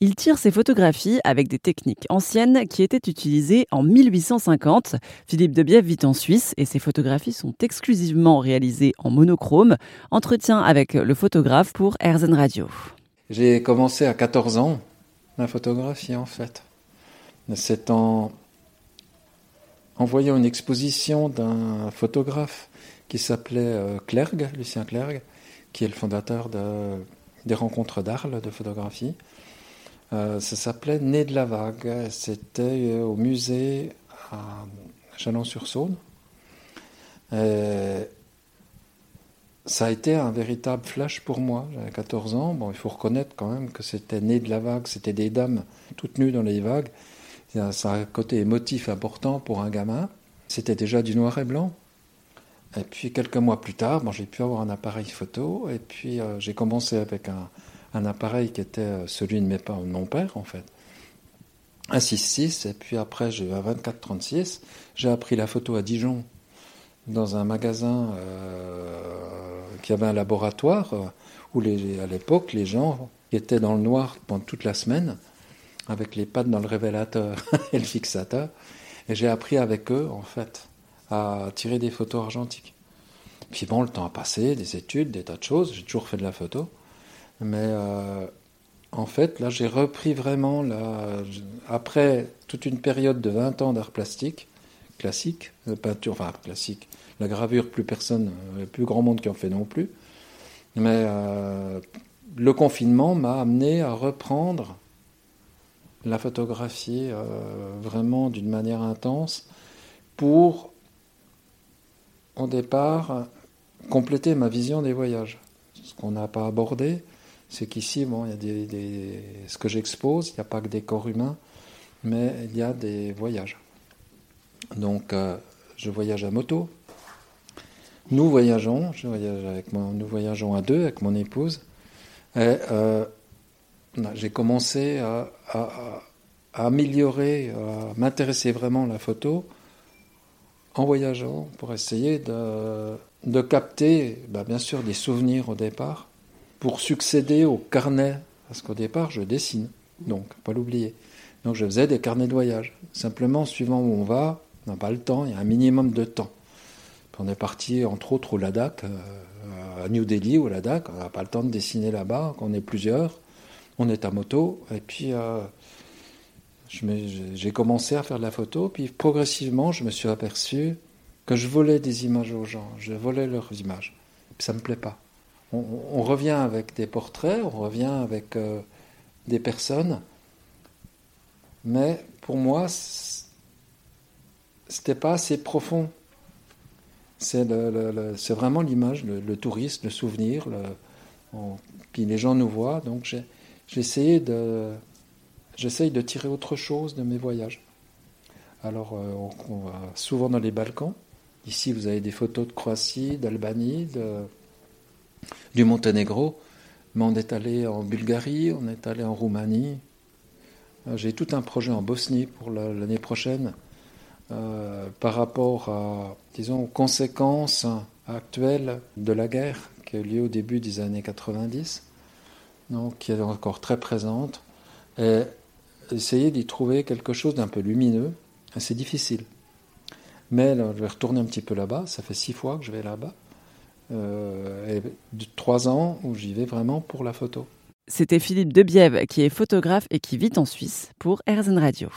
Il tire ses photographies avec des techniques anciennes qui étaient utilisées en 1850. Philippe Debiève vit en Suisse et ses photographies sont exclusivement réalisées en monochrome. Entretien avec le photographe pour Erzen Radio. J'ai commencé à 14 ans la photographie en fait. C'est en, en voyant une exposition d'un photographe qui s'appelait euh, Clergue, Lucien Clergue, qui est le fondateur de, des rencontres d'Arles de photographie. Euh, ça s'appelait Né de la vague. C'était euh, au musée à Chalon-sur-Saône. ça a été un véritable flash pour moi. J'avais 14 ans. Bon, il faut reconnaître quand même que c'était Né de la vague. C'était des dames toutes nues dans les vagues. Ça a un côté émotif important pour un gamin. C'était déjà du noir et blanc. Et puis quelques mois plus tard, bon, j'ai pu avoir un appareil photo. Et puis euh, j'ai commencé avec un, un appareil qui était euh, celui de mes parents, mon père en fait. Un 6.6 et puis après j'ai eu un 24-36. J'ai appris la photo à Dijon dans un magasin euh, qui avait un laboratoire euh, où les, à l'époque les gens étaient dans le noir pendant toute la semaine avec les pattes dans le révélateur et le fixateur et j'ai appris avec eux en fait à tirer des photos argentiques. Puis bon, le temps a passé, des études, des tas de choses, j'ai toujours fait de la photo. Mais euh, en fait, là, j'ai repris vraiment, la, après toute une période de 20 ans d'art plastique, classique, de peinture, enfin classique, la gravure, plus personne, euh, plus grand monde qui en fait non plus. Mais euh, le confinement m'a amené à reprendre la photographie vraiment d'une manière intense pour, au départ, compléter ma vision des voyages. Ce qu'on n'a pas abordé, c'est qu'ici, bon, il y a des, ce que j'expose, il n'y a pas que des corps humains, mais il y a des voyages. Donc, euh, je voyage à moto. Nous voyageons, je voyage avec nous voyageons à deux avec mon épouse. Et euh, j'ai commencé à, améliorer, à m'intéresser vraiment à la photo en voyageant pour essayer de, de capter, bah, bien sûr, des souvenirs au départ, pour succéder au carnet, parce qu'au départ, je dessine, donc, pas l'oublier. Donc, je faisais des carnets de voyage. Simplement, suivant où on va, on n'a pas le temps, il y a un minimum de temps. on est parti, entre autres, au Ladakh, euh, à New Delhi, au Ladakh, on n'a pas le temps de dessiner là-bas, on est plusieurs, on est à moto, et puis euh, j'ai commencé à faire de la photo, puis progressivement, je me suis aperçu que je volais des images aux gens, je volais leurs images. Puis ça ne me plaît pas on, revient avec des portraits, on revient avec euh, des personnes, mais pour moi, c'était pas assez profond. C'est vraiment l'image, le, tourisme, le souvenir, puis les gens nous voient, donc j'ai de, de tirer autre chose de mes voyages. Alors, euh, on, va souvent dans les Balkans. Ici, vous avez des photos de Croatie, d'Albanie, de, du Monténégro, mais on est allé en Bulgarie, on est allé en Roumanie. Euh, j'ai tout un projet en Bosnie pour l'année prochaine euh, par rapport à, disons, aux conséquences actuelles de la guerre qui a eu lieu au début des années 90, donc qui est encore très présente, et essayer d'y trouver quelque chose d'un peu lumineux. C'est difficile. Mais je vais retourner un petit peu là-bas, ça fait six fois que je vais là-bas. Euh, et de trois ans où j'y vais vraiment pour la photo. C'était Philippe Debiève qui est photographe et qui vit en Suisse pour Erzen Radio.